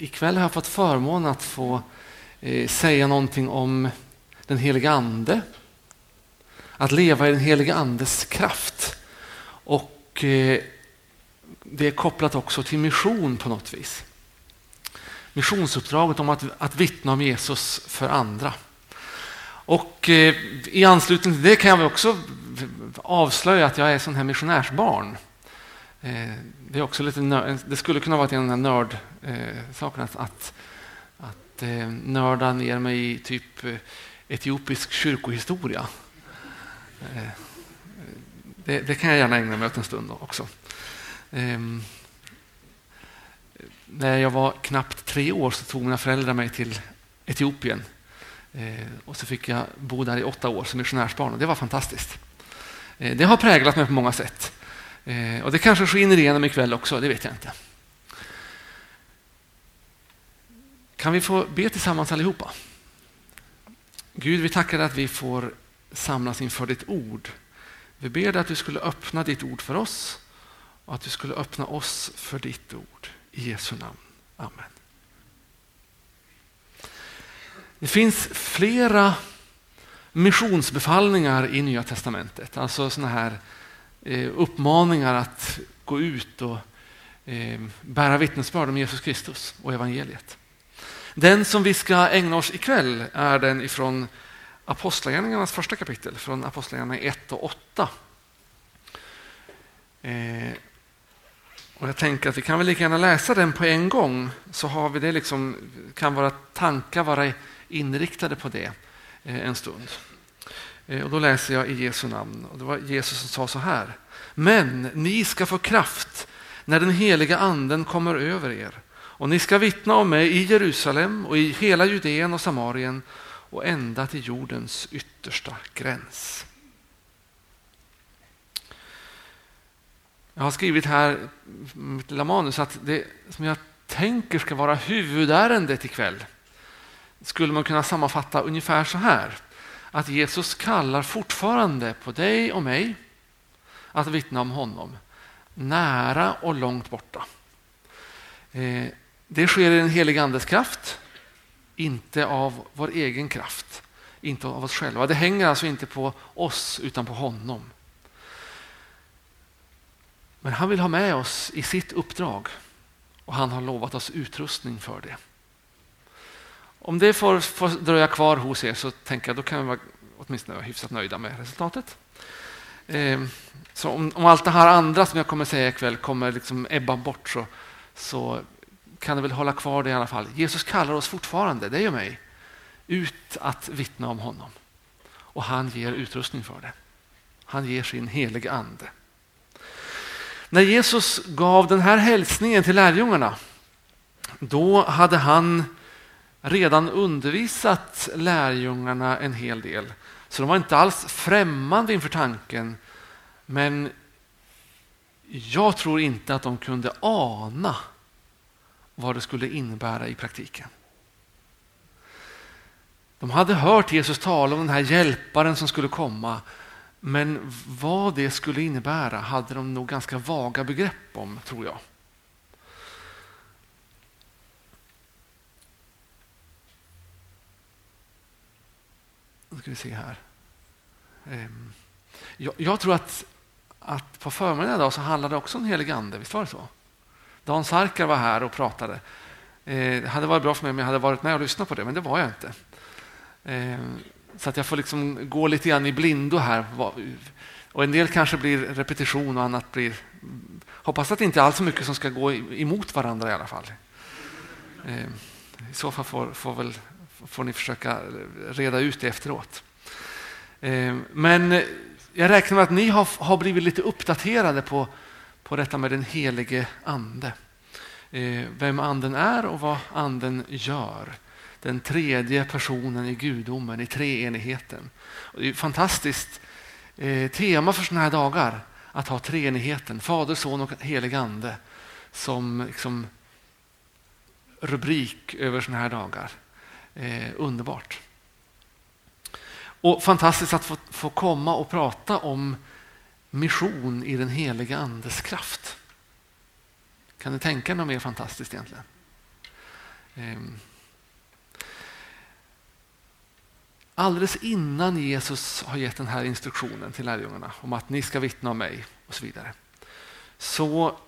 ikväll har jag fått förmånen att få eh, säga någonting om den heliga ande. Att leva i den heliga andes kraft. Och eh, det är kopplat också till mission på något vis. Missionsuppdraget om att, att vittna om Jesus för andra. Och eh, i anslutning till det kan jag också avslöja att jag är sån här missionärsbarn. Eh, det, är också lite det skulle kunna vara en av nördsakerna eh, att, att, att eh, nörda ner mig i typ etiopisk kyrkohistoria. Det, det, kan jag gärna ägna mig åt en stund också. Ehm, när jag var knappt tre år så tog mina föräldrar mig till Etiopien. Och så fick jag bo där i åtta år som missionärsbarn och det var fantastiskt. Det har präglat mig på många sätt. Eh, och det kanske skiner igenom ikväll också, det vet jag inte. Kan vi få be tillsammans allihopa? Gud, vi tackar dig att vi får samlas inför ditt ord. Vi ber dig att du skulle öppna ditt ord för oss och att du skulle öppna oss för ditt ord. I Jesu namn. Amen. Det finns flera missionsbefallningar i Nya testamentet. Alltså sådana här Eh, uppmaningar att gå ut och eh, bära vittnesbörd om Jesus Kristus och evangeliet. Den som vi ska ägna oss ikväll är den ifrån Apostlagärningarnas första kapitel, från Apostlagärningarna 1 och 8. Eh, och jag tänker att vi kan väl lika gärna läsa den på en gång så har vi det liksom, kan våra tankar vara inriktade på det en stund. Eh, och då läser jag i Jesu namn. Och det var Jesus som sa så här. Men ni ska få kraft när den heliga anden kommer över er. Och ni ska vittna om mig i Jerusalem och i hela Judeen och Samarien och ända till jordens yttersta gräns. Jag har skrivit här mitt lilla manus att det som jag tänker ska vara huvudärendet ikväll skulle man kunna sammanfatta ungefär så här. Att Jesus kallar fortfarande på dig och mig att vittna om honom. Nära och långt borta. Eh, det sker i den heliga Andes kraft, inte av vår egen kraft, inte av oss själva. Det hänger alltså inte på oss utan på honom. Men han vill ha med oss i sitt uppdrag och han har lovat oss utrustning för det. Om det får, får dröja kvar hos er så tänker jag då kan vi vara, åtminstone vara hyfsat nöjda med resultatet. Eh, så om, om, allt det här andra som jag kommer säga ikväll kommer liksom ebba bort så, så kan det väl hålla kvar det i alla fall. Jesus kallar oss fortfarande, dig och mig, ut att vittna om honom. Och han ger utrustning för det. Han ger sin heliga ande. När Jesus gav den här hälsningen till lärjungarna, då hade han redan undervisat lärjungarna en hel del. Så de var inte alls främmande inför tanken. Men jag tror inte att de kunde ana vad det skulle innebära i praktiken. De hade hört Jesus tala om den här hjälparen som skulle komma men vad det skulle innebära hade de nog ganska vaga begrepp om, tror jag. Nu ska vi se här. Ehm, jag, jag tror att, att på förmiddagen idag så handlade det också om helig ande, visst var det så? Dan Sarkar var här och pratade. Eh, det hade varit bra för mig om jag hade varit med och lyssnat på det, men det var jag inte. Ehm, så att jag får liksom gå lite grann i blindo här. Och en del kanske blir repetition och annat blir... Hoppas att det inte är allt så mycket som ska gå emot varandra i alla fall. Ehm, I så fall får, får, väl, får ni försöka reda ut det efteråt. Eh, men eh, jag räknar med att ni har, har blivit lite uppdaterade på, på detta med den helige ande. Eh, vem anden är och vad anden gör den tredje personen i gudomen, i treenigheten. det är ett fantastiskt tema för sådana här dagar att ha treenigheten, Fader, Son och helig Ande som liksom, rubrik över sådana här dagar. Eh, underbart. Och fantastiskt att få, få komma och prata om mission i den heliga Andes kraft. Kan ni tänka er något mer fantastiskt egentligen? Ehm. Alldeles innan Jesus har gett den här instruktionen till lärjungarna om att ni ska vittna om mig och så vidare så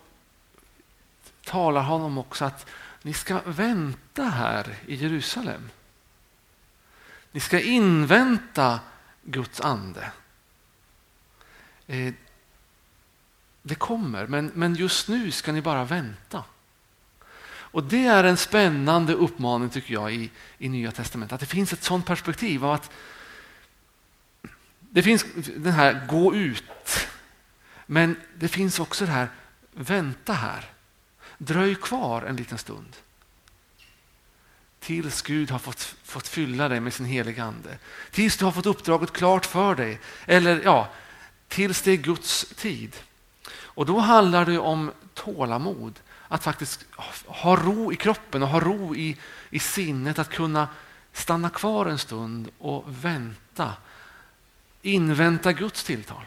talar han om också att ni ska vänta här i Jerusalem. Ni ska invänta Guds ande. Eh, det kommer, men, men just nu ska ni bara vänta. Och Det är en spännande uppmaning tycker jag i, i Nya Testamentet. Att det finns ett sådant perspektiv av att det finns den här gå ut. Men det finns också det här vänta här. Dröj kvar en liten stund. Tills Gud har fått, fått fylla dig med sin heliga ande. Tills du har fått uppdraget klart för dig. Eller ja, tills det är Guds tid. Och då handlar det om tålamod. Att faktiskt ha ro i kroppen och ha ro i, i sinnet. Att kunna stanna kvar en stund och vänta. Invänta Guds tilltal.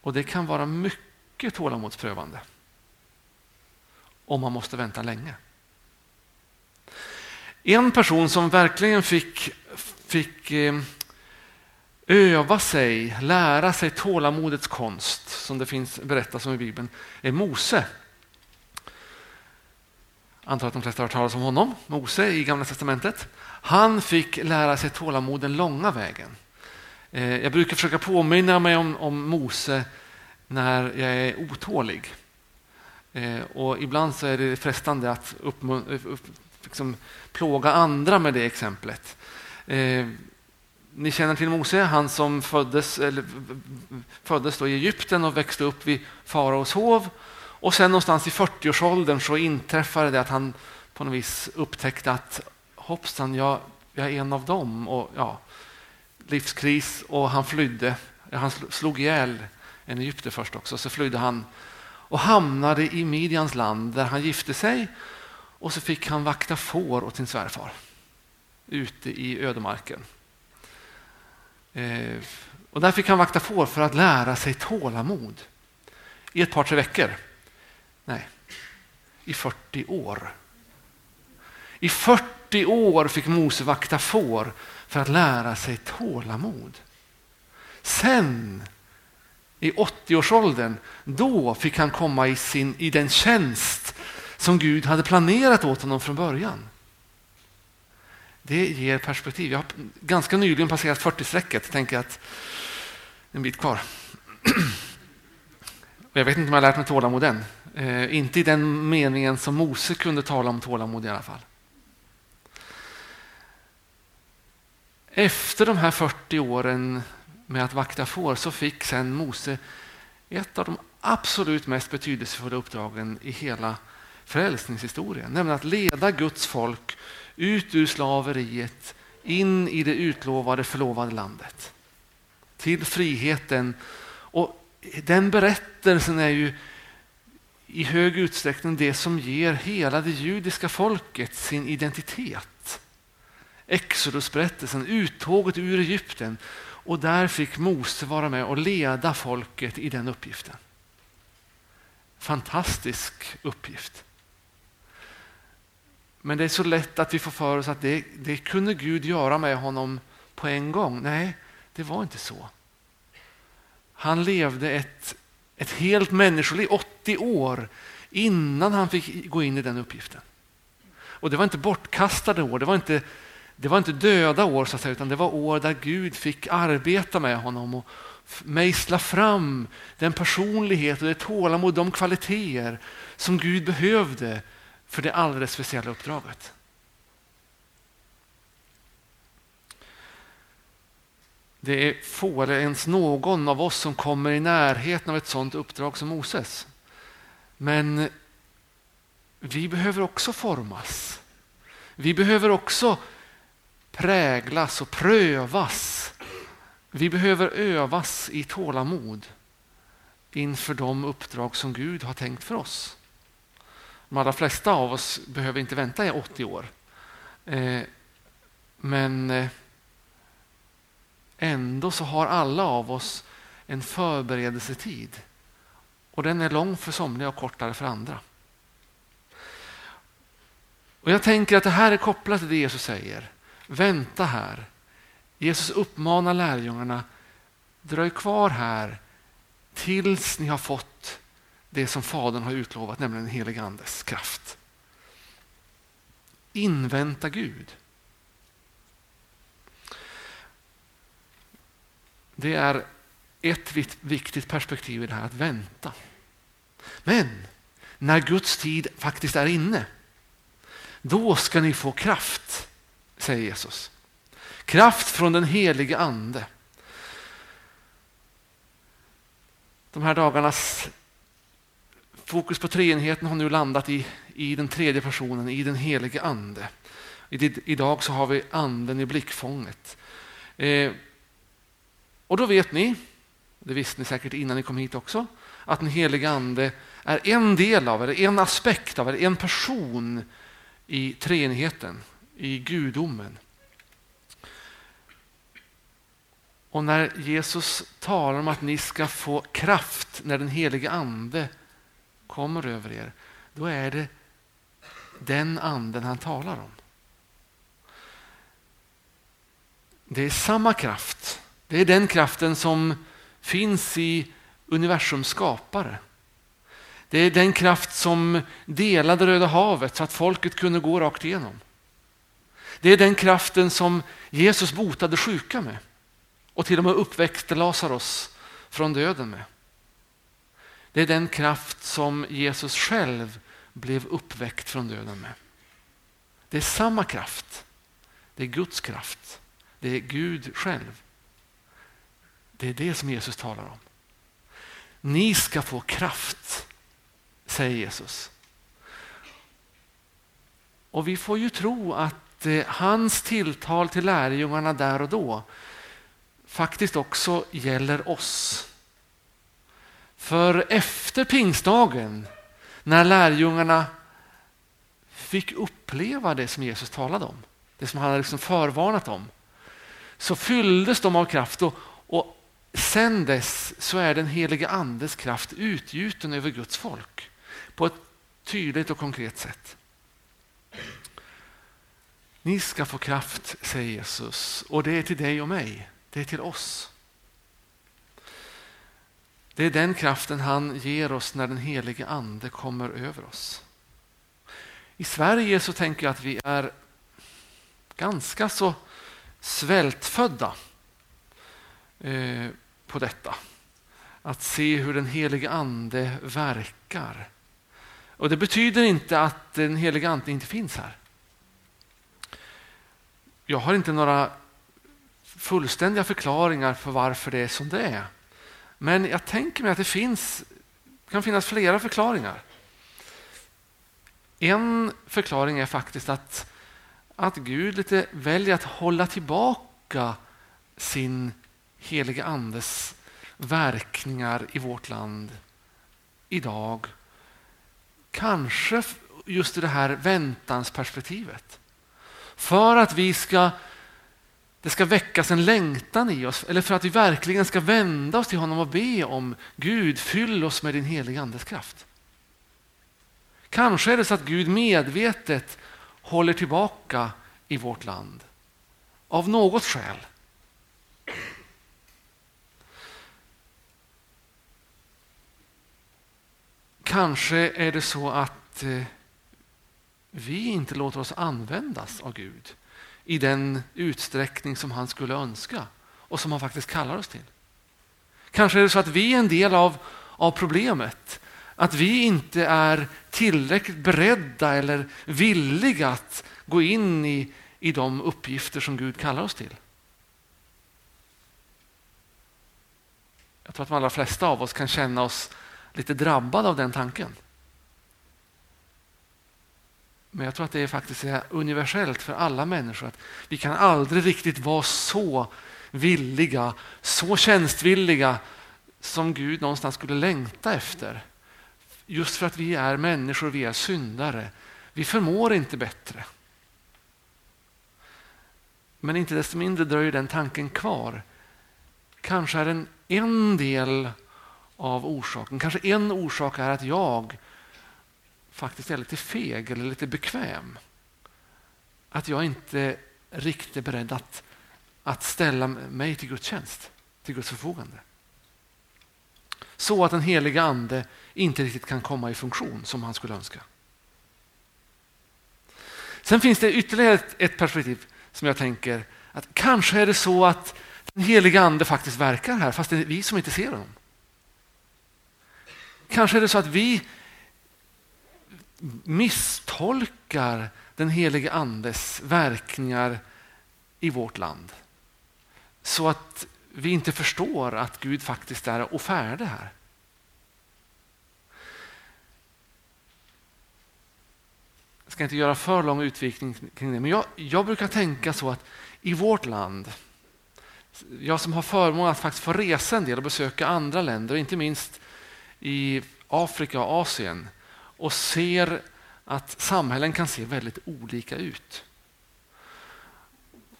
Och det kan vara mycket tålamodsprövande. Om man måste vänta länge. En person som verkligen fick, fick eh, öva sig, lära sig tålamodets konst, som det finns berättas om i Bibeln, är Mose. Jag antar att de flesta har hört talas om honom, Mose i Gamla Testamentet. Han fick lära sig tålamod den långa vägen. Eh, jag brukar försöka påminna mig om, om Mose när jag är otålig. Eh, och ibland så är det frestande att liksom plåga andra med det exemplet. Eh, ni känner till Mose, han som föddes, eller, föddes då i Egypten och växte upp vid faraos hov. Och sen någonstans i 40-årsåldern så inträffade det att han på något vis upptäckte att hoppsan, jag, jag är en av dem. Och, ja, livskris och han flydde. Han slog ihjäl en egypter först också. Så flydde han och hamnade i Midjans land där han gifte sig och så fick han vakta får åt sin svärfar ute i ödemarken. Eh, och där fick han vakta får för att lära sig tålamod i ett par, tre veckor. Nej, i 40 år. I 40 år fick Mose vakta får för att lära sig tålamod. Sen i 80-årsåldern, då fick han komma i, sin, i den tjänst som Gud hade planerat åt honom från början. Det ger perspektiv. Jag har ganska nyligen passerat 40-strecket, tänker att det är en bit kvar. Jag vet inte om jag har lärt mig tålamod än. Eh, inte i den meningen som Mose kunde tala om tålamod i alla fall. Efter de här 40 åren med att vakta får så fick sen Mose ett av de absolut mest betydelsefulla uppdragen i hela frälsningshistorien, nämligen att leda Guds folk ut ur slaveriet in i det utlovade förlovade landet. Till friheten. Och den berättelsen är ju i hög utsträckning det som ger hela det judiska folket sin identitet. Exodusberättelsen, uttåget ur Egypten och där fick Mose vara med och leda folket i den uppgiften. Fantastisk uppgift. Men det är så lätt att vi får för oss att det, det kunde Gud göra med honom på en gång. Nej, det var inte så. Han levde ett, ett helt människoliv, 80 år, innan han fick gå in i den uppgiften. Och det var inte bortkastade år, det var inte det var inte döda år, så att säga, utan det var år där Gud fick arbeta med honom och mejsla fram den personlighet och det tålamod, de kvaliteter som Gud behövde för det alldeles speciella uppdraget. Det är få eller ens någon av oss som kommer i närheten av ett sådant uppdrag som Moses. Men vi behöver också formas. Vi behöver också präglas och prövas. Vi behöver övas i tålamod inför de uppdrag som Gud har tänkt för oss. De allra flesta av oss behöver inte vänta i 80 år. Eh, men eh, ändå så har alla av oss en förberedelsetid. Och den är lång för somliga och kortare för andra. Och Jag tänker att det här är kopplat till det Jesus säger. Vänta här. Jesus uppmanar lärjungarna, dröj kvar här tills ni har fått det som Fadern har utlovat, nämligen den helige Andes kraft. Invänta Gud. Det är ett viktigt perspektiv i det här, att vänta. Men när Guds tid faktiskt är inne, då ska ni få kraft, säger Jesus. Kraft från den helige Ande. De här dagarnas fokus på treenigheten har nu landat i, i den tredje personen, i den helige Ande. Idag så har vi anden i blickfånget. Eh, och då vet ni, det visste ni säkert innan ni kom hit också, att den helige Ande är en del av, eller en aspekt av, eller en person i treenigheten, i gudomen. Och när Jesus talar om att ni ska få kraft när den helige Ande kommer över er, då är det den anden han talar om. Det är samma kraft. Det är den kraften som finns i universums skapare. Det är den kraft som delade Röda havet så att folket kunde gå rakt igenom. Det är den kraften som Jesus botade sjuka med och till och med uppväckte Lazarus från döden med. Det är den kraft som Jesus själv blev uppväckt från döden med. Det är samma kraft. Det är Guds kraft. Det är Gud själv. Det är det som Jesus talar om. Ni ska få kraft, säger Jesus. Och vi får ju tro att att eh, hans tilltal till lärjungarna där och då faktiskt också gäller oss. För efter pingstdagen, när lärjungarna fick uppleva det som Jesus talade om, det som han hade liksom förvarnat om, så fylldes de av kraft och, och sen dess så är den helige andes kraft utgjuten över Guds folk på ett tydligt och konkret sätt. Ni ska få kraft, säger Jesus, och det är till dig och mig. Det är till oss. Det är den kraften han ger oss när den helige ande kommer över oss. I Sverige så tänker jag att vi är ganska så svältfödda eh, på detta. Att se hur den helige ande verkar. Och Det betyder inte att den helige ande inte finns här. Jag har inte några fullständiga förklaringar för varför det är som det är. Men jag tänker mig att det finns, kan finnas flera förklaringar. En förklaring är faktiskt att, att Gud lite väljer att hålla tillbaka sin heliga andes verkningar i vårt land idag. Kanske just i det här väntansperspektivet. För att vi ska det ska väckas en längtan i oss, eller för att vi verkligen ska vända oss till honom och be om Gud, fyll oss med din heliga andes kraft. Kanske är det så att Gud medvetet håller tillbaka i vårt land av något skäl. Kanske är det så att eh, vi inte låter oss användas av Gud i den utsträckning som han skulle önska och som han faktiskt kallar oss till. Kanske är det så att vi är en del av, av problemet. Att vi inte är tillräckligt beredda eller villiga att gå in i, i de uppgifter som Gud kallar oss till. Jag tror att de allra flesta av oss kan känna oss lite drabbade av den tanken. Men jag tror att det är faktiskt universellt för alla människor. att Vi kan aldrig riktigt vara så villiga, så tjänstvilliga som Gud någonstans skulle längta efter. Just för att vi är människor, vi är syndare. Vi förmår inte bättre. Men inte desto mindre dröjer den tanken kvar. Kanske är den en del av orsaken. Kanske en orsak är att jag faktiskt är lite feg eller lite bekväm. att jag inte riktigt är beredd att, att ställa mig till Guds tjänst, till Guds förfogande. Så att den heliga ande inte riktigt kan komma i funktion som han skulle önska. Sen finns det ytterligare ett, ett perspektiv som jag tänker att kanske är det så att den heliga ande faktiskt verkar här fast det är vi som inte ser honom. Kanske är det så att vi misstolkar den helige andes verkningar i vårt land. Så att vi inte förstår att Gud faktiskt är och färdig här. Jag ska inte göra för lång utvikning kring det, men jag, jag brukar tänka så att i vårt land, jag som har förmånen att faktiskt få resa en del och besöka andra länder, inte minst i Afrika och Asien, och ser att samhällen kan se väldigt olika ut.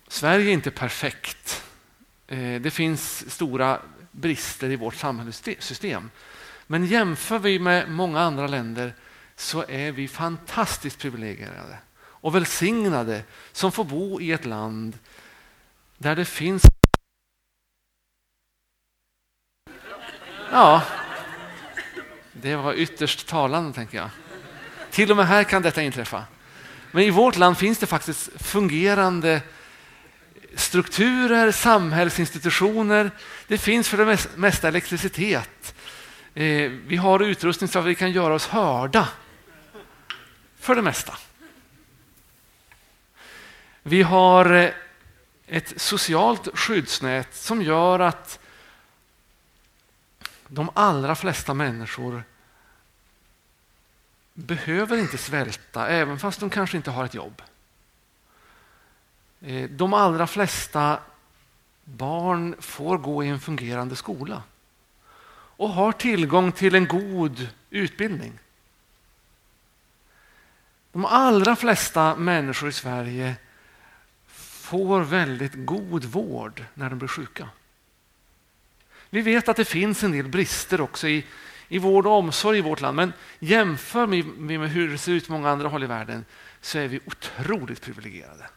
Sverige är inte perfekt. Eh, det finns stora brister i vårt samhällssystem. Men jämför vi med många andra länder så är vi fantastiskt privilegierade och välsignade som får bo i ett land där det finns Ja, det var ytterst talande tänker jag. Till och med här kan detta inträffa. Men i vårt land finns det faktiskt fungerande strukturer, samhällsinstitutioner. Det finns för det mesta elektricitet. Eh, vi har utrustning så att vi kan göra oss hörda. För det mesta. Vi har eh, ett socialt skyddsnät som gör att de allra flesta människor behöver inte svälta, även fast de kanske inte har ett jobb. Eh, de allra flesta barn får gå i en fungerande skola och har tillgång till en god utbildning. De allra flesta människor i Sverige får väldigt god vård när de blir sjuka. Vi vet att det finns en del brister också i, i vård och omsorg i vårt land, men jämför vi med hur det ser ut på många andra håll i världen så är vi otroligt privilegierade.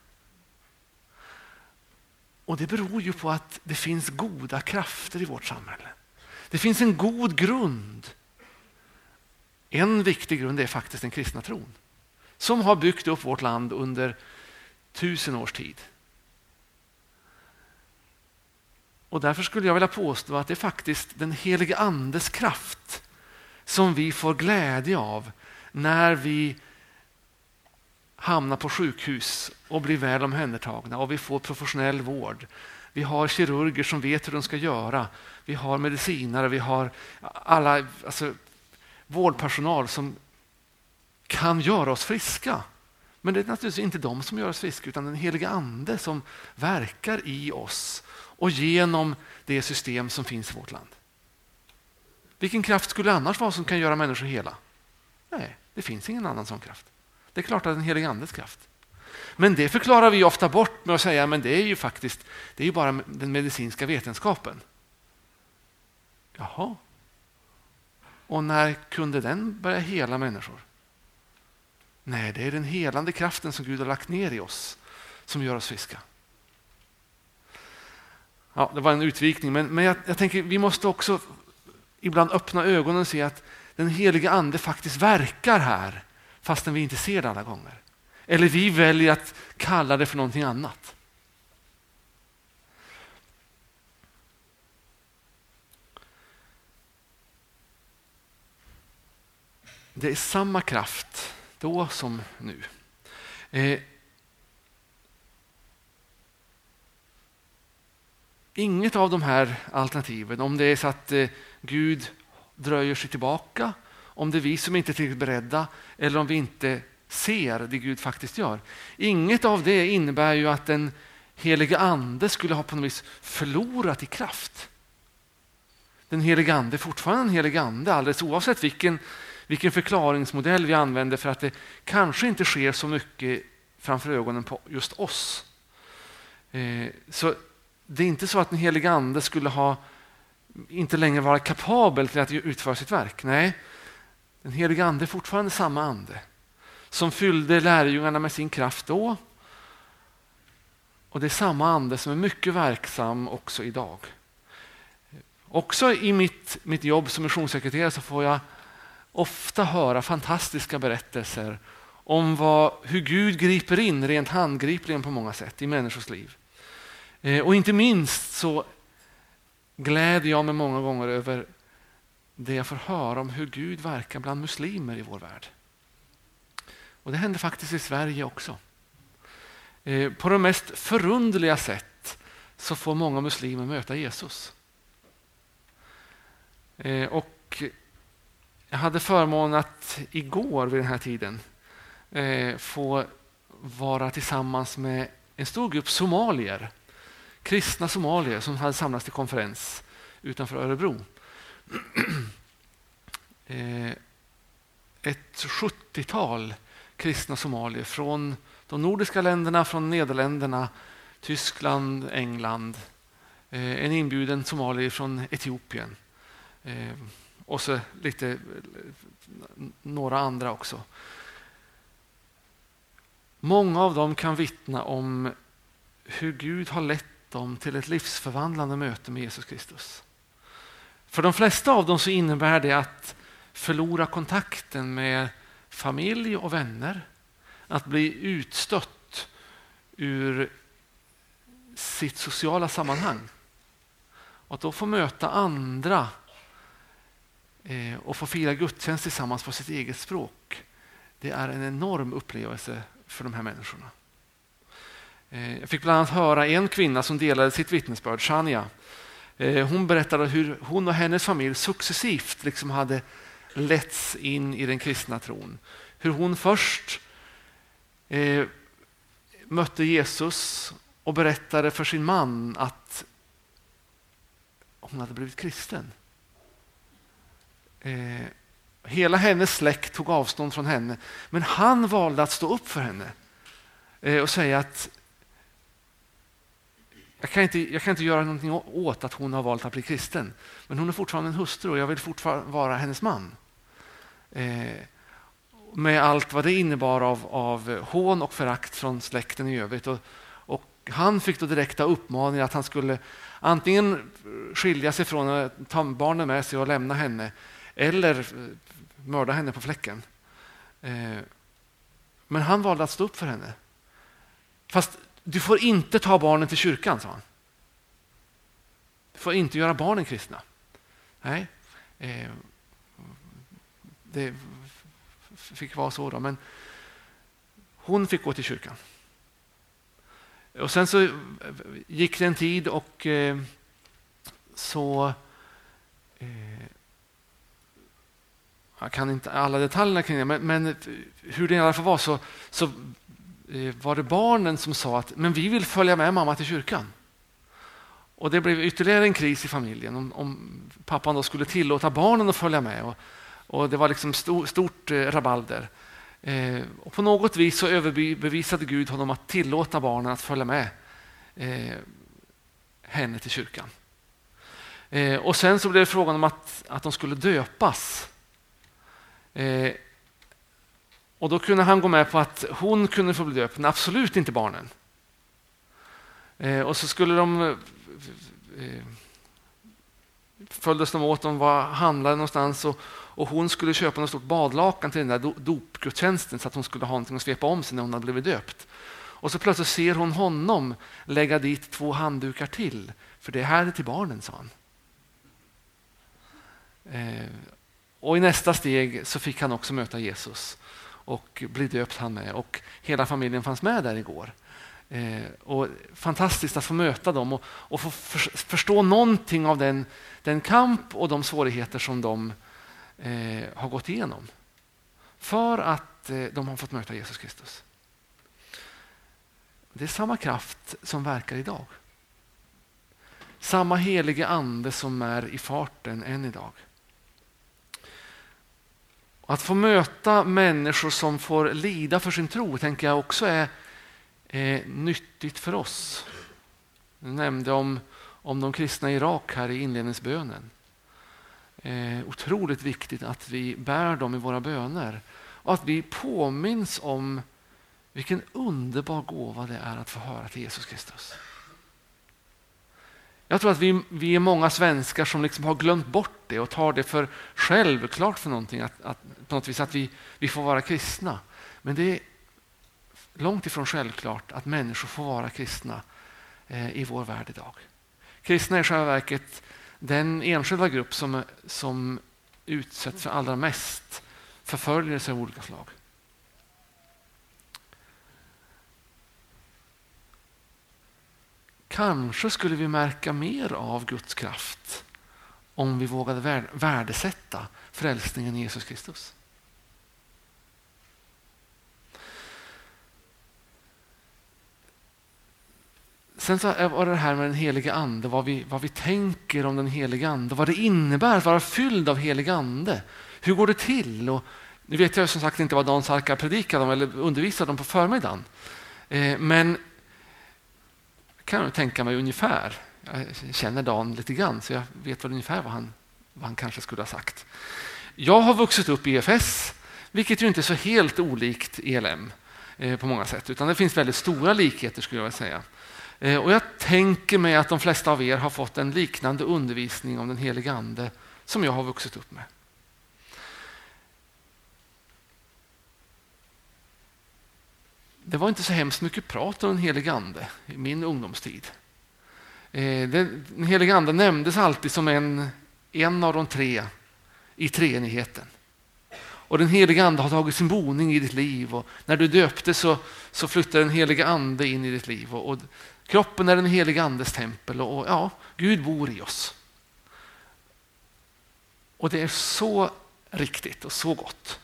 Och Det beror ju på att det finns goda krafter i vårt samhälle. Det finns en god grund. En viktig grund är faktiskt den kristna tron som har byggt upp vårt land under tusen års tid. Och Därför skulle jag vilja påstå att det är faktiskt den helige Andes kraft som vi får glädje av när vi hamnar på sjukhus och blir väl omhändertagna och vi får professionell vård. Vi har kirurger som vet hur de ska göra. Vi har medicinare, vi har alla alltså, vårdpersonal som kan göra oss friska. Men det är naturligtvis inte de som gör oss friska utan den heliga ande som verkar i oss och genom det system som finns i vårt land. Vilken kraft skulle det annars vara som kan göra människor hela? Nej, det finns ingen annan sån kraft. Det är klart att den helige andes kraft. Men det förklarar vi ofta bort med att säga att det är ju faktiskt det är ju bara den medicinska vetenskapen. Jaha. Och när kunde den börja hela människor? Nej, det är den helande kraften som Gud har lagt ner i oss som gör oss friska. Ja, det var en utvikning, men, men jag, jag tänker vi måste också ibland öppna ögonen och se att den heliga ande faktiskt verkar här fastän vi inte ser det alla gånger. Eller vi väljer att kalla det för någonting annat. Det är samma kraft då som nu. Eh, inget av de här alternativen, om det är så att eh, Gud dröjer sig tillbaka, om det är vi som inte är tillräckligt beredda eller om vi inte ser det Gud faktiskt gör. Inget av det innebär ju att den helige ande skulle ha på något vis förlorat i kraft. Den helige ande är fortfarande en helig ande alldeles oavsett vilken vilken förklaringsmodell vi använder för att det kanske inte sker så mycket framför ögonen på just oss. Eh, så det är inte så att den helige ande skulle ha inte längre vara kapabel till att utföra sitt verk. Nej, den helige ande är fortfarande samma ande som fyllde lärjungarna med sin kraft då Och det är samma ande som är mycket verksam också idag. Också i mitt, mitt jobb som missionssekreterare så får jag ofta höra fantastiska berättelser om vad, hur Gud griper in rent handgripligen på många sätt i människors liv. Eh, och inte minst så gläder jag mig många gånger över det jag får höra om hur Gud verkar bland muslimer i vår värld. Och Det händer faktiskt i Sverige också. Eh, på de mest förundliga sätt så får många muslimer möta Jesus. Eh, och jag hade förmånen att igår vid den här tiden eh, få vara tillsammans med en stor grupp somalier, kristna somalier som hade samlats till konferens utanför Örebro. Eh, ett 70-tal kristna somalier från de nordiska länderna, från Nederländerna, Tyskland, England. Eh, en inbjuden somalier från Etiopien. Eh, och så lite några andra också. Många av dem kan vittna om hur Gud har lett dem till ett livsförvandlande möte med Jesus Kristus. För de flesta av dem så innebär det att förlora kontakten med familj och vänner, att bli utstött ur sitt sociala sammanhang. Och att då få möta andra eh, och få fira gudstjänst tillsammans på sitt eget språk. Det är en enorm upplevelse för de här människorna. Eh, jag fick bland annat höra en kvinna som delade sitt vittnesbörd, Shania. Eh, hon berättade hur hon och hennes familj successivt liksom hade letts in i den kristna tron. Hur hon först eh, mötte Jesus och berättade för sin man att hon hade blivit kristen. Eh, hela hennes släkt tog avstånd från henne, men han valde att stå upp för henne eh, och säga att jag kan, inte, jag kan inte göra någonting åt att hon har valt att bli kristen, men hon är fortfarande en hustru och jag vill fortfarande vara hennes man. Eh, med allt vad det innebar av, av hån och förakt från släkten i övrigt. Och, och han fick då direkta uppmaningar att han skulle antingen skilja sig från eh, ta barnen med sig och lämna henne eller eh, mörda henne på fläcken. Eh, men han valde att stå upp för henne. Fast du får inte ta barnen till kyrkan, sa han. Du får inte göra barnen kristna. Nej, eh, det fick vara så då. Men hon fick gå till kyrkan. Och sen så gick det en tid och eh, så eh, jag kan inte alla detaljerna kring det, men, men hur det i alla fall var så, så Eh, var det barnen som sa att men vi vill följa med mamma till kyrkan. Och Det blev ytterligare en kris i familjen om, om pappan då skulle tillåta barnen att följa med. Och, och Det var liksom stor, stort eh, rabalder. Eh, och På något vis så överbevisade Gud honom att tillåta barnen att följa med eh, henne till kyrkan. Eh, och Sen så blev det frågan om att, att de skulle döpas. Eh, och Då kunde han gå med på att hon kunde få bli döpt, men absolut inte barnen. Eh, och så skulle de eh, eh följdes de åt, de var handlade någonstans och, och hon skulle köpa något stort badlakan till den där dopgudstjänsten så att hon skulle ha någonting att svepa om sig när hon hade blivit döpt. Och så plötsligt ser hon honom lägga dit två handdukar till, för det här är till barnen, sa han. Eh, och I nästa steg så fick han också möta Jesus och bli döpt han med. Och hela familjen fanns med där igår. Eh, och Fantastiskt att få möta dem och, och få för, förstå någonting av den, den kamp och de svårigheter som de eh, har gått igenom. För att eh, de har fått möta Jesus Kristus. Det är samma kraft som verkar idag. Samma helige ande som är i farten än idag. Att få möta människor som får lida för sin tro tänker jag också är, är nyttigt för oss. Jag nämnde om, om de kristna i Irak här i inledningsbönen. Eh, otroligt viktigt att vi bär dem i våra böner och att vi påminns om Vilken underbar gåva det är att få höra till Jesus Kristus. Jag tror att vi, vi är många svenskar som liksom har glömt bort det och tar det för självklart för någonting, att, att, på något vis att vi, vi får vara kristna. Men det är långt ifrån självklart att människor får vara kristna eh, i vår värld idag. Kristna är i själva verket den enskilda grupp som, som utsätts för allra mest förföljelse av olika slag. Kanske skulle vi märka mer av Guds kraft om vi vågade värdesätta frälsningen i Jesus Kristus. Sen så var det här med den helige ande, vad vi, vad vi tänker om den helige ande, vad det innebär att vara fylld av helig ande. Hur går det till? Och nu vet jag som sagt inte vad Dan Sarkar predikade om eller undervisade om på förmiddagen. Eh, men kan jag tänka mig ungefär. Jag känner Dan lite grann så jag vet väl ungefär vad han, vad han kanske skulle ha sagt. Jag har vuxit upp i EFS, vilket ju inte är så helt olikt ELM eh, på många sätt, utan det finns väldigt stora likheter skulle jag vilja säga. Eh, och jag tänker mig att de flesta av er har fått en liknande undervisning om den helige Ande som jag har vuxit upp med. Det var inte så hemskt mycket prat om den helige Ande i min ungdomstid. Eh, den helige Ande nämndes alltid som en, en av de tre i treenigheten. Och den helige Ande har tagit sin boning i ditt liv. Och när du döpte så, så flyttade den helige Ande in i ditt liv. Och, och kroppen är den helige Andes tempel och, och ja, Gud bor i oss. Och det är så riktigt och så gott.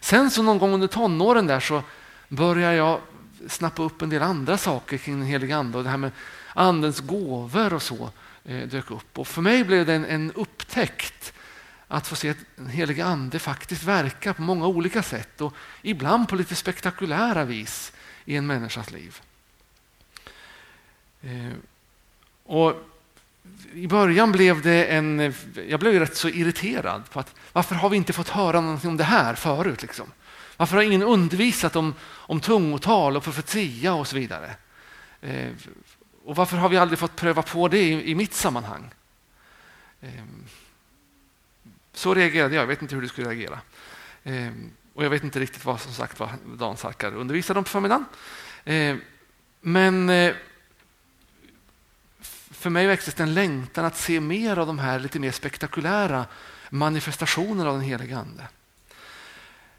Sen så någon gång under tonåren där så börjar jag snappa upp en del andra saker kring den heliga Ande och det här med Andens gåvor och så eh, dök upp. Och för mig blev det en, en upptäckt att få se att den heliga Ande faktiskt verkar på många olika sätt och ibland på lite spektakulära vis i en människas liv. Eh, och i början blev det en... Jag blev rätt så irriterad på att varför har vi inte fått höra någonting om det här förut? Liksom? Varför har ingen undervisat om, om tungotal och profetia och så vidare? Eh, och varför har vi aldrig fått pröva på det i, i mitt sammanhang? Eh, så reagerade jag. Jag vet inte hur du skulle reagera. Eh, och jag vet inte riktigt vad som sagt vad Dan Sarkar undervisade om på förmiddagen. Eh, men eh, för mig väcktes en längtan att se mer av de här lite mer spektakulära manifestationerna av den heliga Ande.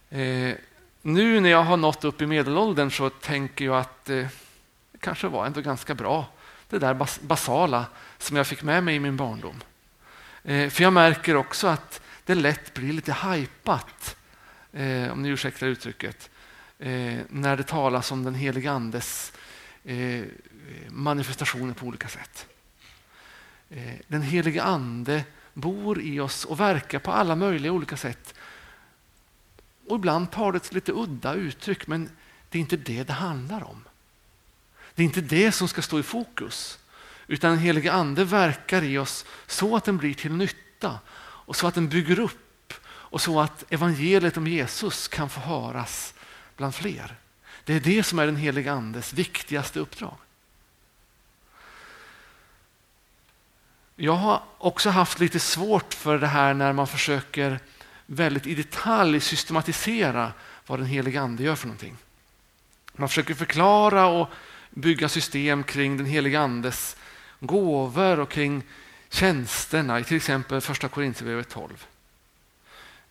Eh, nu när jag har nått upp i medelåldern så tänker jag att eh, det kanske var ändå ganska bra, det där bas basala som jag fick med mig i min barndom. Eh, för jag märker också att det lätt blir lite hajpat, eh, om ni ursäktar uttrycket, eh, när det talas om den heliga Andes eh, eh, manifestationer på olika sätt. Eh, den helige Ande bor i oss och verkar på alla möjliga olika sätt. Och ibland tar det lite udda uttryck, men det är inte det det handlar om. Det är inte det som ska stå i fokus. Utan den helige Ande verkar i oss så att den blir till nytta och så att den bygger upp och så att evangeliet om Jesus kan få höras bland fler. Det är det som är den helige Andes viktigaste uppdrag. Jag har också haft lite svårt för det här när man försöker väldigt i detalj systematisera vad den helige ande gör för någonting. Man försöker förklara och bygga system kring den helige andes gåvor och kring tjänsterna i till exempel första Korinthierbrevet 12.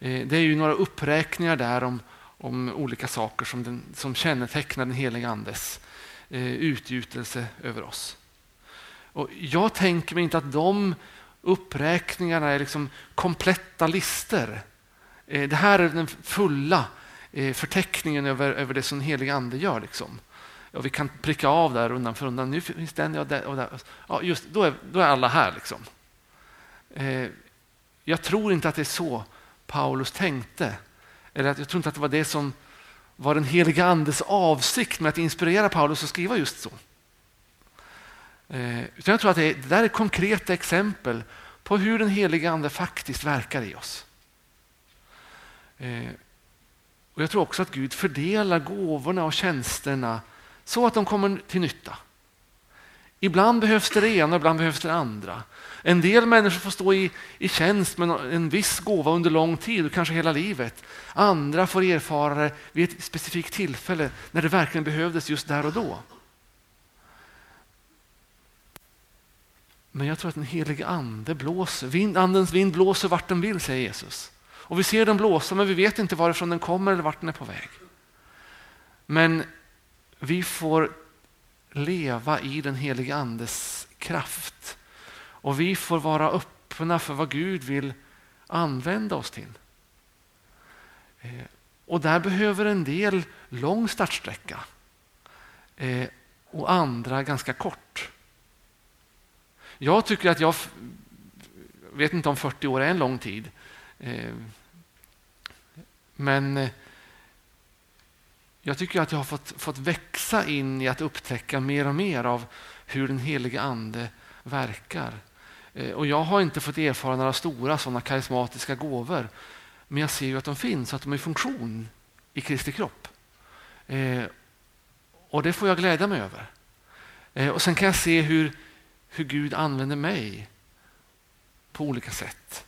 Eh, det är ju några uppräkningar där om, om olika saker som, den, som kännetecknar den heliga andes eh, utgjutelse över oss. Och jag tänker mig inte att de uppräkningarna är liksom kompletta listor. Eh, det här är den fulla eh, förteckningen över, över det som den helige Ande gör. Liksom. Och vi kan pricka av där undan för undan. Nu finns den och där. Och där. Ja, just, då, är, då är alla här. Liksom. Eh, jag tror inte att det är så Paulus tänkte. Eller att jag tror inte att det var det som var den heliga Andes avsikt med att inspirera Paulus att skriva just så. Eh, Utan jag tror att det, det där är konkreta exempel på hur den heliga Ande faktiskt verkar i oss. Eh, och Jag tror också att Gud fördelar gåvorna och tjänsterna så att de kommer till nytta. Ibland behövs det ena ibland behövs det andra. En del människor får stå i, i tjänst med en viss gåva under lång tid, kanske hela livet. Andra får erfara det vid ett specifikt tillfälle när det verkligen behövdes just där och då. Men jag tror att den helige ande blåser, vind, andens vind blåser vart den vill, säger Jesus. Och vi ser den blåsa, men vi vet inte varifrån den kommer eller vart den är på väg. Men vi får leva i den helige andes kraft. Och vi får vara öppna för vad Gud vill använda oss till. Eh, och där behöver en del lång startsträcka eh, och andra ganska kort. Jag tycker att jag vet inte om 40 år är en lång tid. Eh, men eh, jag tycker att jag har fått, fått växa in i att upptäcka mer och mer av hur den helige ande verkar. Eh, och jag har inte fått erfara några stora sådana karismatiska gåvor. Men jag ser ju att de finns, att de är i funktion i Kristi kropp. Eh, och det får jag glädja mig över. Eh, och sen kan jag se hur, hur Gud använder mig på olika sätt.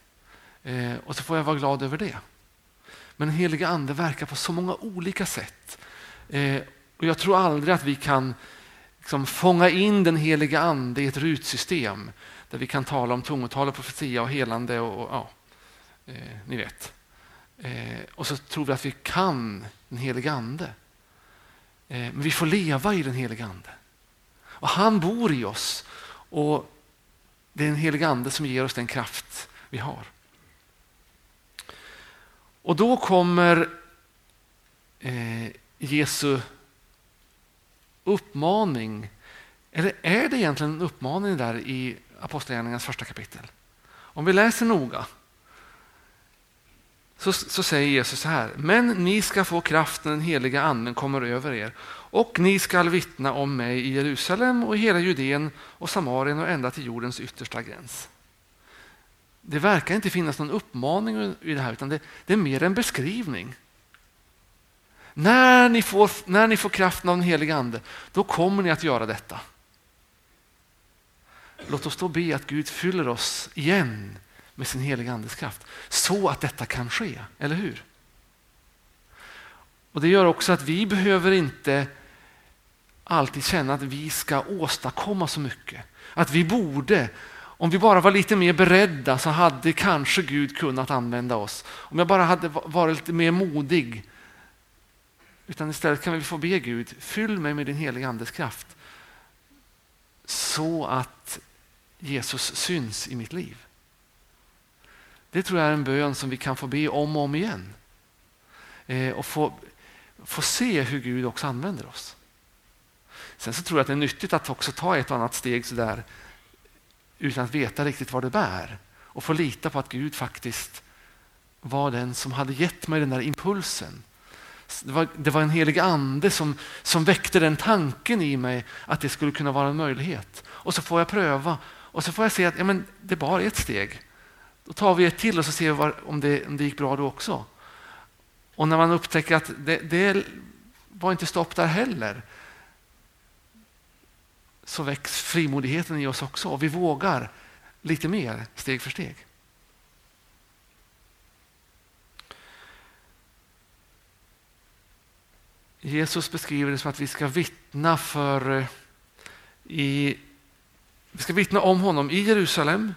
Eh, och så får jag vara glad över det. Men den heliga ande verkar på så många olika sätt. Eh, och Jag tror aldrig att vi kan liksom, fånga in den heliga ande i ett rutsystem där vi kan tala om tungotal och profetia och helande och, och ja, eh, ni vet. Eh, och så tror vi att vi kan den heliga ande. Eh, men vi får leva i den heliga ande. Och han bor i oss och det är den helig ande som ger oss den kraft vi har. Och då kommer eh, Jesu uppmaning, eller är det egentligen en uppmaning där i Apostlagärningarnas första kapitel? Om vi läser noga så, så säger Jesus så här. Men ni ska få kraft när den heliga anden kommer över er och ni skall vittna om mig i Jerusalem och i hela Judeen och Samarien och ända till jordens yttersta gräns. Det verkar inte finnas någon uppmaning i det här utan det, det är mer en beskrivning. När ni, får, när ni får kraften av den heliga Ande, då kommer ni att göra detta. Låt oss då be att Gud fyller oss igen med sin heliga Andes kraft så att detta kan ske, eller hur? Och Det gör också att vi behöver inte alltid känna att vi ska åstadkomma så mycket. Att vi borde, om vi bara var lite mer beredda så hade kanske Gud kunnat använda oss. Om jag bara hade varit lite mer modig utan istället kan vi få be Gud, fyll mig med din heliga andes kraft. Så att Jesus syns i mitt liv. Det tror jag är en bön som vi kan få be om och om igen. Eh, och få, få se hur Gud också använder oss. Sen så tror jag att det är nyttigt att också ta ett och annat steg sådär utan att veta riktigt vad det bär. Och få lita på att Gud faktiskt var den som hade gett mig den där impulsen det var, det var en helig ande som, som väckte den tanken i mig att det skulle kunna vara en möjlighet. Och så får jag pröva och så får jag se att ja, men det är ett steg. Då tar vi ett till och så ser vi var, om, det, om det gick bra då också. Och när man upptäcker att det, det var inte stopp där heller så väcks frimodigheten i oss också och vi vågar lite mer steg för steg. Jesus beskriver det som att vi ska vittna för eh, i, vi ska vittna om honom i Jerusalem,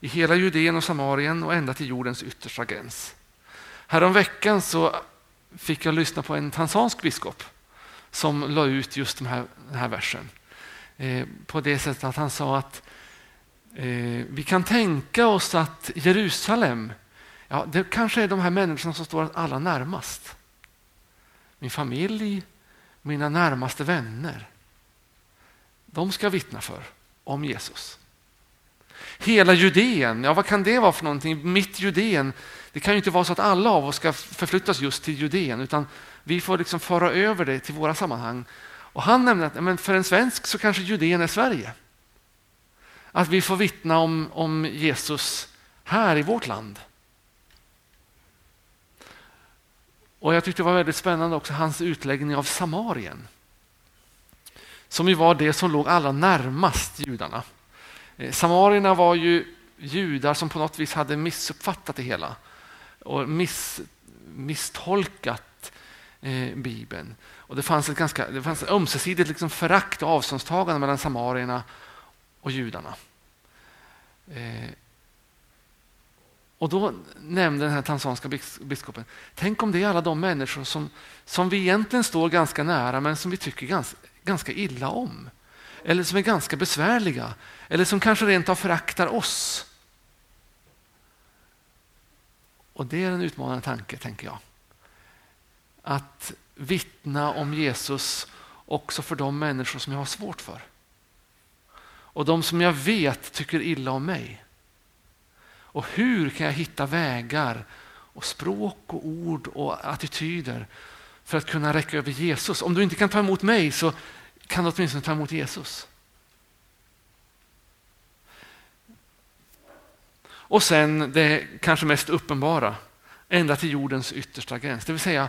i hela Judeen och Samarien och ända till jordens yttersta gräns. Häromveckan så fick jag lyssna på en tanzansk biskop som la ut just den här, den här versen. Eh, på det sättet att han sa att eh, vi kan tänka oss att Jerusalem, ja, det kanske är de här människorna som står allra närmast min familj, mina närmaste vänner. De ska vittna för om Jesus. Hela Judeen, ja vad kan det vara för någonting? Mitt Judeen, det kan ju inte vara så att alla av oss ska förflyttas just till Judeen utan vi får liksom föra över det till våra sammanhang. Och han nämnde att men för en svensk så kanske Judeen är Sverige. Att vi får vittna om, om Jesus här i vårt land. Och Jag tyckte det var väldigt spännande också hans utläggning av Samarien. Som ju var det som låg allra närmast judarna. Eh, samarierna var ju judar som på något vis hade missuppfattat det hela och miss, misstolkat eh, Bibeln. Och det fanns ett ganska det fanns ett ömsesidigt liksom förakt och avståndstagande mellan samarierna och judarna. Eh, och då nämnde den här tanzanska biskopen, tänk om det är alla de människor som, som vi egentligen står ganska nära men som vi tycker ganska, ganska illa om. Eller som är ganska besvärliga. Eller som kanske rent av föraktar oss. Och det är en utmanande tanke, tänker jag. Att vittna om Jesus också för de människor som jag har svårt för. Och de som jag vet tycker illa om mig. Och hur kan jag hitta vägar och språk och ord och attityder för att kunna räcka över Jesus? Om du inte kan ta emot mig så kan du åtminstone ta emot Jesus. Och sen det kanske mest uppenbara, ända till jordens yttersta gräns. Det vill säga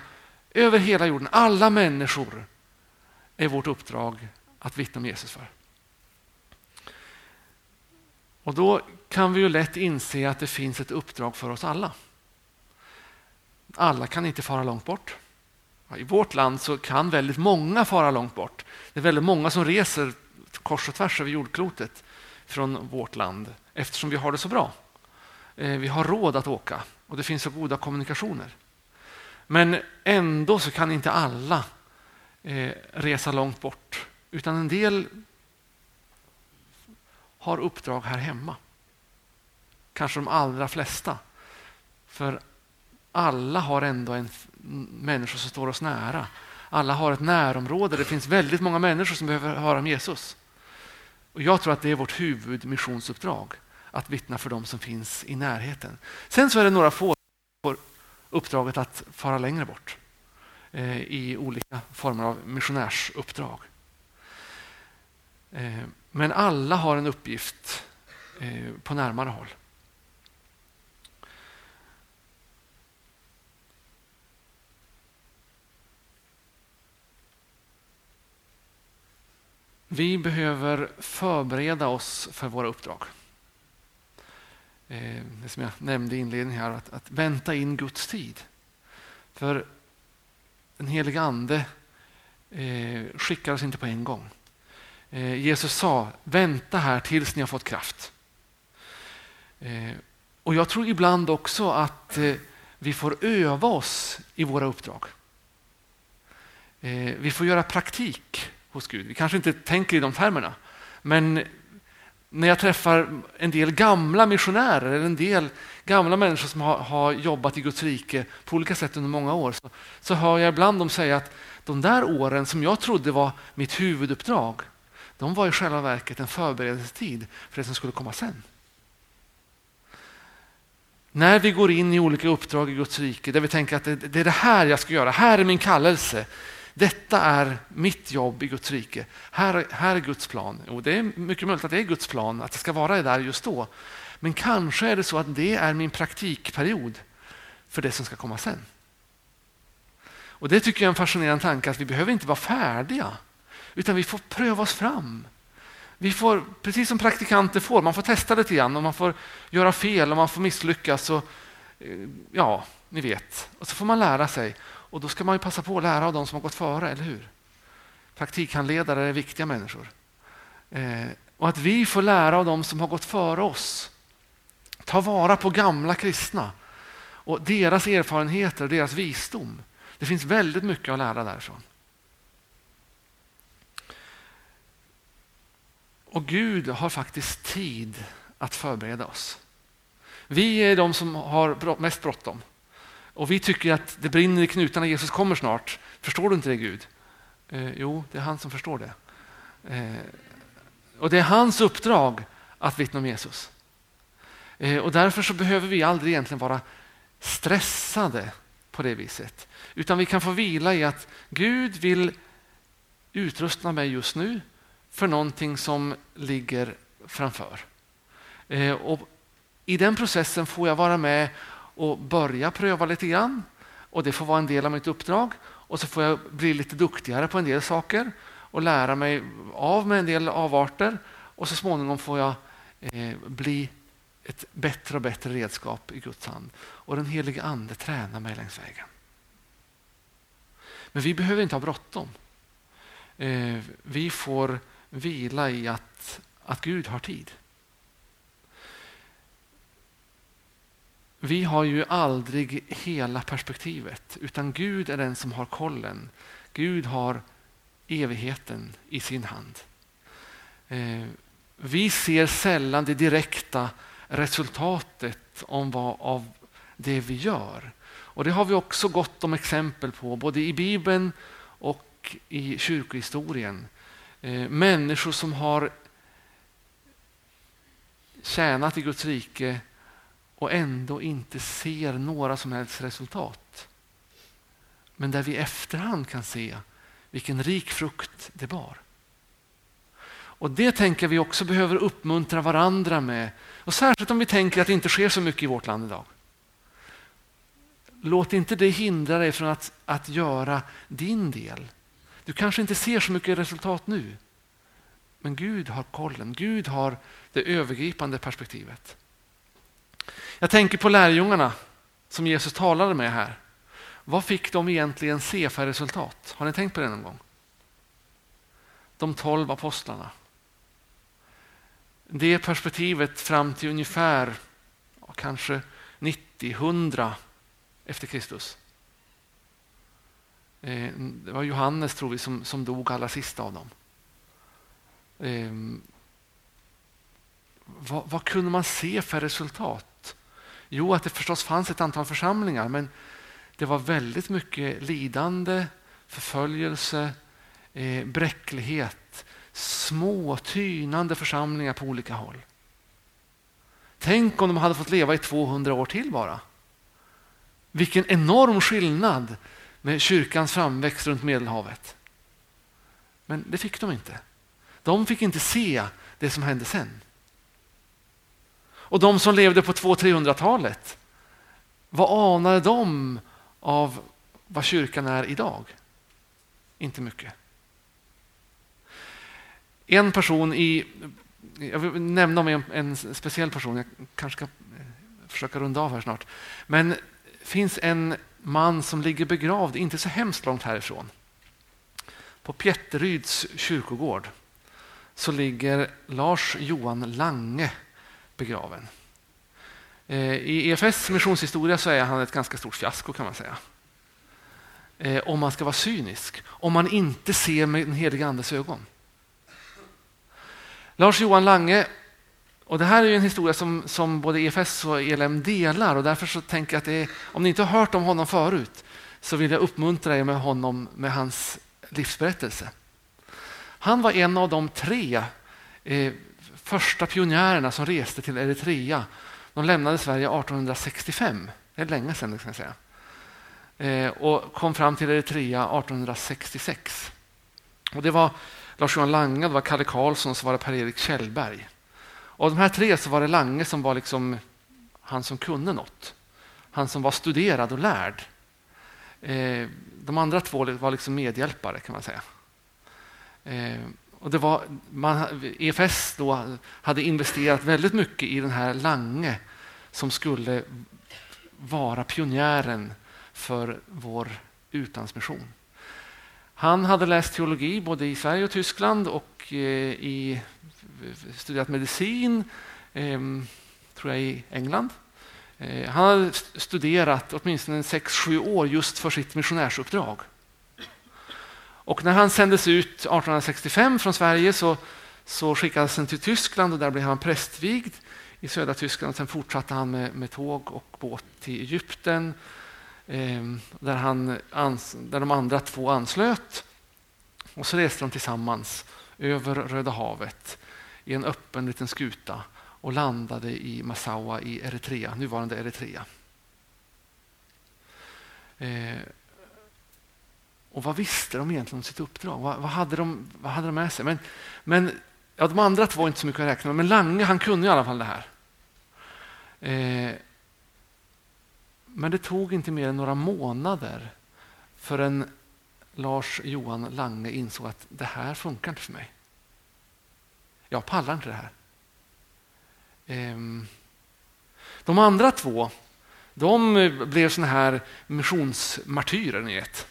över hela jorden, alla människor är vårt uppdrag att vittna om Jesus för. Och då kan vi ju lätt inse att det finns ett uppdrag för oss alla. Alla kan inte fara långt bort. I vårt land så kan väldigt många fara långt bort. Det är väldigt många som reser kors och tvärs över jordklotet från vårt land eftersom vi har det så bra. Eh, vi har råd att åka och det finns så goda kommunikationer. Men ändå så kan inte alla eh, resa långt bort utan en del har uppdrag här hemma. Kanske de allra flesta. För alla har ändå en Människor som står oss nära. Alla har ett närområde. Det finns väldigt många människor som behöver höra om Jesus. Och Jag tror att det är vårt huvudmissionsuppdrag att vittna för dem som finns i närheten. Sen så är det några få som får uppdraget att fara längre bort eh, i olika former av missionärsuppdrag. Eh, men alla har en uppgift eh, på närmare håll. Vi behöver förbereda oss för våra uppdrag. Eh, det som jag nämnde i inledningen här, att, att vänta in Guds tid. För den heliga Ande eh, skickar oss inte på en gång. Eh, Jesus sa, vänta här tills ni har fått kraft. Eh, och Jag tror ibland också att eh, vi får öva oss i våra uppdrag. Eh, vi får göra praktik hos Gud. Vi kanske inte tänker i de termerna, men när jag träffar en del gamla missionärer eller en del gamla människor som har, har, jobbat i Guds rike på olika sätt under många år så, så hör jag ibland dem säga att de där åren som jag trodde var mitt huvuduppdrag, de var i själva verket en förberedelsetid för det som skulle komma sen. När vi går in i olika uppdrag i Guds rike där vi tänker att det, det är det här jag ska göra, här är min kallelse, detta är mitt jobb i Guds rike. Här, här är Guds plan. Och det är mycket möjligt att det är Guds plan, att det ska vara där just då. Men kanske är det så att det är min praktikperiod för det som ska komma sen. Och Det tycker jag är en fascinerande tanke, att vi behöver inte vara färdiga, utan vi får pröva oss fram. Vi får, precis som praktikanter får, man får testa lite grann och man får göra fel och man får misslyckas. Och, eh, ja, ni vet. Och så får man lära sig. Och då ska man ju passa på att lära av de som har gått före, eller hur? Praktikhandledare är viktiga människor. Eh, och att vi får lära av de som har gått före oss. Ta vara på gamla kristna och deras erfarenheter och deras visdom. Det finns väldigt mycket att lära därifrån. Och Gud har faktiskt tid att förbereda oss. Vi är de som har mest bråttom. Och vi tycker att det brinner i knutarna, Jesus kommer snart. Förstår du inte det Gud? Eh, jo, det är han som förstår det. Eh, och det är hans uppdrag att vittna om Jesus. Eh, och därför så behöver vi aldrig egentligen vara stressade på det viset. Utan vi kan få vila i att Gud vill utrusta mig just nu för någonting som ligger framför. Eh, och I den processen får jag vara med och börja pröva lite grann och det får vara en del av mitt uppdrag. Och så får jag bli lite duktigare på en del saker och lära mig av med en del avarter. Och så småningom får jag eh, bli ett bättre och bättre redskap i Guds hand. Och den helige Ande tränar mig längs vägen. Men vi behöver inte ha bråttom. Eh, vi får vila i att, att Gud har tid. Vi har ju aldrig hela perspektivet, utan Gud är den som har kollen. Gud har evigheten i sin hand. Eh, vi ser sällan det direkta resultatet om vad, av det vi gör. Och Det har vi också gott om exempel på, både i Bibeln och i kyrkohistorien. Eh, människor som har tjänat i Guds rike och ändå inte ser några som helst resultat. Men där vi i efterhand kan se vilken rik frukt det bar. Och Det tänker vi också behöver uppmuntra varandra med. Och Särskilt om vi tänker att det inte sker så mycket i vårt land idag. Låt inte det hindra dig från att, att göra din del. Du kanske inte ser så mycket resultat nu. Men Gud har kollen. Gud har det övergripande perspektivet. Jag tänker på lärjungarna som Jesus talade med här. Vad fick de egentligen se för resultat? Har ni tänkt på det någon gång? De tolv apostlarna. Det perspektivet fram till ungefär kanske 90-100 efter Kristus. Eh, det var Johannes tror vi som, som dog allra sist av dem. Eh, vad, vad, kunde man se för resultat? Jo, att det förstås fanns ett antal församlingar men det var väldigt mycket lidande, förföljelse, eh, bräcklighet, små tynande församlingar på olika håll. Tänk om de hade fått leva i 200 år till bara. Vilken enorm skillnad med kyrkans framväxt runt Medelhavet. Men det fick de inte. De fick inte se det som hände sen. Och de som levde på 200-300-talet, vad anade de av vad kyrkan är idag? Inte mycket. En person i, jag vill nämna om en, en speciell person, jag kanske ska eh, försöka runda av här snart. Men det finns en man som ligger begravd inte så hemskt långt härifrån. På Pjätteryds kyrkogård så ligger Lars Johan Lange begraven. Eh, I EFS missionshistoria så är han ett ganska stort fiasko kan man säga. Eh, om man ska vara cynisk, om man inte ser med den helige andes ögon. Lars Johan Lange, och det här är en historia som, som både EFS och ELM delar och därför så tänker jag att är, om ni inte har hört om honom förut så vill jag uppmuntra er med honom med hans livsberättelse. Han var en av de tre eh, första pionjärerna som reste till Eritrea. De lämnade Sverige 1865, det är länge sedan kan jag säga. Eh, och kom fram till Eritrea 1866. Och det var Lars-Johan Lange, det var Kalle Karlsson och så var det Per-Erik Kjellberg. Och av de här tre så var det Lange som var liksom han som kunde något. Han som var studerad och lärd. Eh, de andra två var liksom medhjälpare kan man säga. Eh, och det var, man, EFS då hade investerat väldigt mycket i den här Lange som skulle vara pionjären för vår utlandsmission. Han hade läst teologi både i Sverige och Tyskland och eh, i, studerat medicin, ehm, tror jag, i England. Eh, han hade studerat åtminstone 6-7 år just för sitt missionärsuppdrag. Och när han sändes ut 1865 från Sverige så, så skickades han till Tyskland och där blev han prästvigd i södra Tyskland. Sen fortsatte han med, med tåg och båt till Egypten eh, där, han, ans, där de andra två anslöt. Och så reste de tillsammans över Röda havet i en öppen liten skuta och landade i Massawa i Eritrea, nuvarande Eritrea. Eh, och vad visste de egentligen om sitt uppdrag? Vad, vad, hade, de, vad hade de med sig? Men, men ja, de andra två var inte så mycket att räkna med, men Lange han kunde i alla fall det här. Eh, Men det tog inte mer än några månader förrän Lars Johan Lange insåg att det här funkar inte för mig. Jag pallar inte det här. Ehm, de andra två de blev såna här missionsmartyrer, ni vet.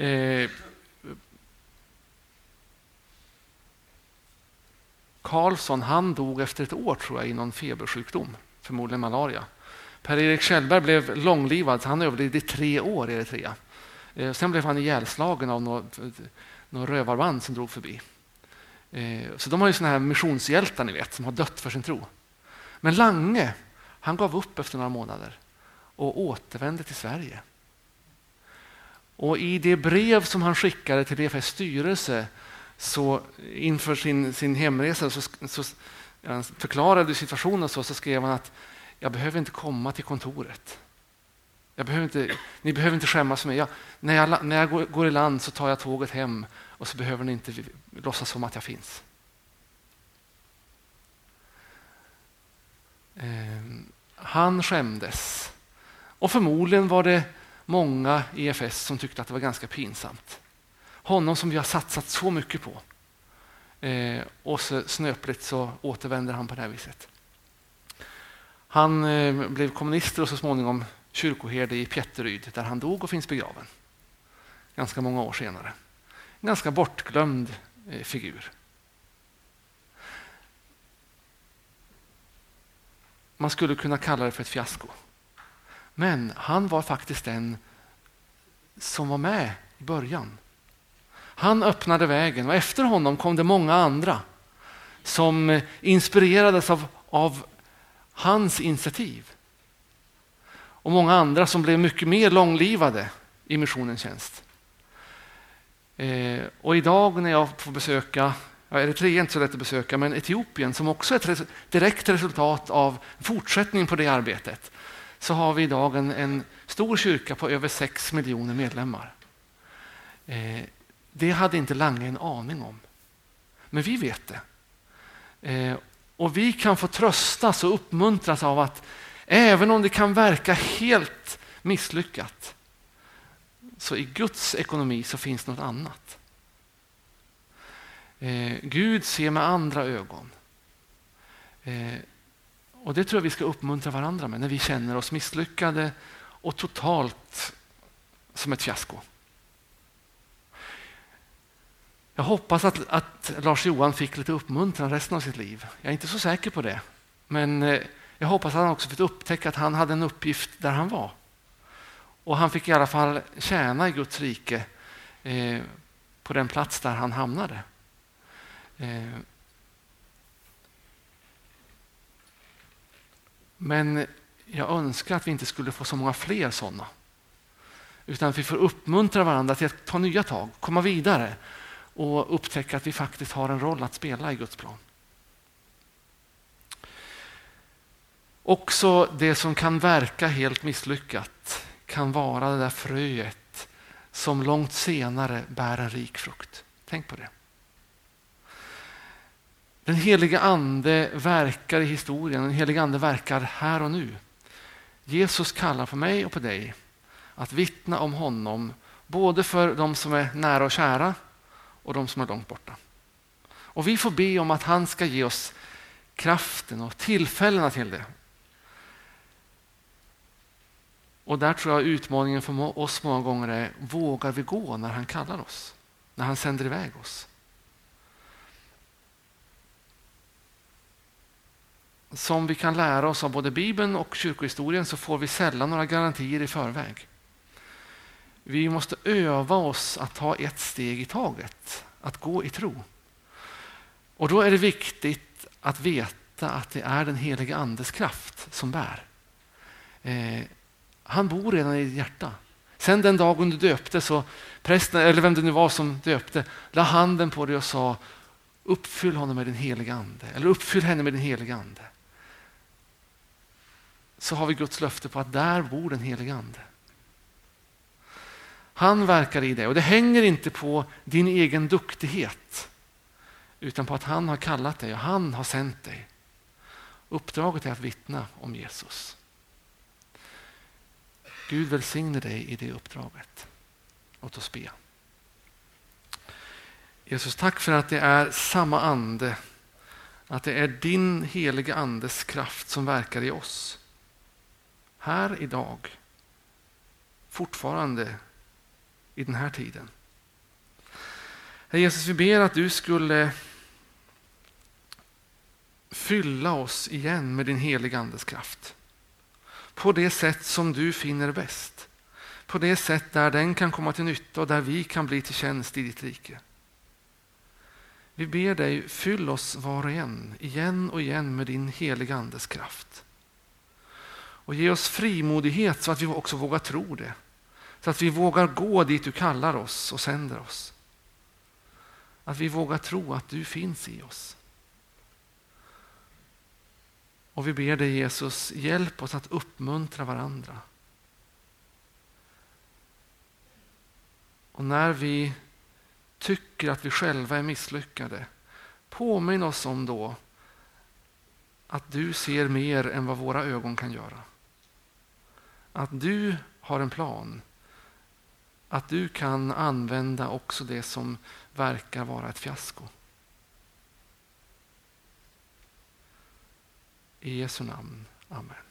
Eh, Karlsson han dog efter ett år tror jag i någon febersjukdom, förmodligen malaria. Per-Erik Kjellberg blev långlivad, han överlevde i tre år i Eritrea. Eh, sen blev han ihjälslagen av något, något rövarband som drog förbi. Eh, så de har ju såna här missionshjältar ni vet, som har dött för sin tro. Men Lange, han gav upp efter några månader och återvände till Sverige. Och I det brev som han skickade till BFS styrelse så inför sin, sin hemresa så, så han förklarade situationen så, så skrev han att jag behöver inte komma till kontoret. Jag behöver inte, ni behöver inte skämmas för mig. Jag, när jag, när jag går, går, i land så tar jag tåget hem och så behöver ni inte låtsas som att jag finns. Eh, han skämdes. Och förmodligen var det många i EFS som tyckte att det var ganska pinsamt. Honom som vi har satsat så mycket på. Eh, och så snöpligt så återvänder han på det här viset. Han eh, blev kommunist och så småningom kyrkoherde i Pjätteryd där han dog och finns begraven. Ganska många år senare. En ganska bortglömd eh, figur. Man skulle kunna kalla det för ett fiasko. Men han var faktiskt den som var med i början. Han öppnade vägen och efter honom kom det många andra som inspirerades av, av hans initiativ. Och många andra som blev mycket mer långlivade i missionens tjänst. Eh, och idag när jag får besöka, ja, Eritrea är inte så lätt att besöka, men Etiopien som också är ett direkt resultat av fortsättning på det arbetet, så har vi idag en, en stor kyrka på över sex miljoner medlemmar. Eh, det hade inte Lange en aning om. Men vi vet det. Eh, och vi kan få tröstas och uppmuntras av att även om det kan verka helt misslyckat så i Guds ekonomi så finns något annat. Eh, Gud ser med andra ögon. Eh, och Det tror jag vi ska uppmuntra varandra med när vi känner oss misslyckade och totalt som ett fiasko. Jag hoppas att, att Lars-Johan fick lite uppmuntran resten av sitt liv. Jag är inte så säker på det. Men eh, jag hoppas att han också fick upptäcka att han hade en uppgift där han var. Och han fick i alla fall tjäna i Guds rike eh, på den plats där han hamnade. Eh, men jag önskar att vi inte skulle få så många fler sådana. Utan att vi får uppmuntra varandra till att ta nya tag, komma vidare och upptäcka att vi faktiskt har en roll att spela i Guds plan. Också det som kan verka helt misslyckat kan vara det där fröet som långt senare bär en rik frukt. Tänk på det. Den heliga ande verkar i historien, den heliga ande verkar här och nu. Jesus kallar på mig och på dig att vittna om honom, både för de som är nära och kära och de som är långt borta. Och vi får be om att han ska ge oss kraften och tillfällena till det. Och där tror jag utmaningen för oss många gånger är, vågar vi gå när han kallar oss? När han sänder iväg oss? Som vi kan lära oss av både Bibeln och kyrkohistorien så får vi sällan några garantier i förväg. Vi måste öva oss att ta ett steg i taget, att gå i tro. Och då är det viktigt att veta att det är den heliga Andes kraft som bär. Eh, han bor redan i ditt hjärta. Sen den dagen du döpte så prästen, eller vem det nu var som döpte, la handen på dig och sa uppfyll honom med din heliga ande. Eller uppfyll henne med din heliga ande. Så har vi Guds löfte på att där bor den helige ande. Han verkar i dig och det hänger inte på din egen duktighet utan på att han har kallat dig och han har sänt dig. Uppdraget är att vittna om Jesus. Gud välsigne dig i det uppdraget. Låt oss be. Jesus, tack för att det är samma ande, att det är din heliga andes kraft som verkar i oss. Här idag, fortfarande i den här tiden. Herre Jesus, vi ber att du skulle fylla oss igen med din heliga andes kraft. På det sätt som du finner bäst. På det sätt där den kan komma till nytta och där vi kan bli till tjänst i ditt rike. Vi ber dig, fyll oss var och en, igen och igen med din heliga andes kraft. Och ge oss frimodighet så att vi också vågar tro det. Så att vi vågar gå dit du kallar oss och sänder oss. Att vi vågar tro att du finns i oss. Och vi ber dig Jesus, hjälp oss att uppmuntra varandra. Och när vi tycker att vi själva är misslyckade, påminn oss om då att du ser mer än vad våra ögon kan göra. Att du har en plan. Att du kan använda också det som verkar vara ett fiasko. I Jesu namn. Amen.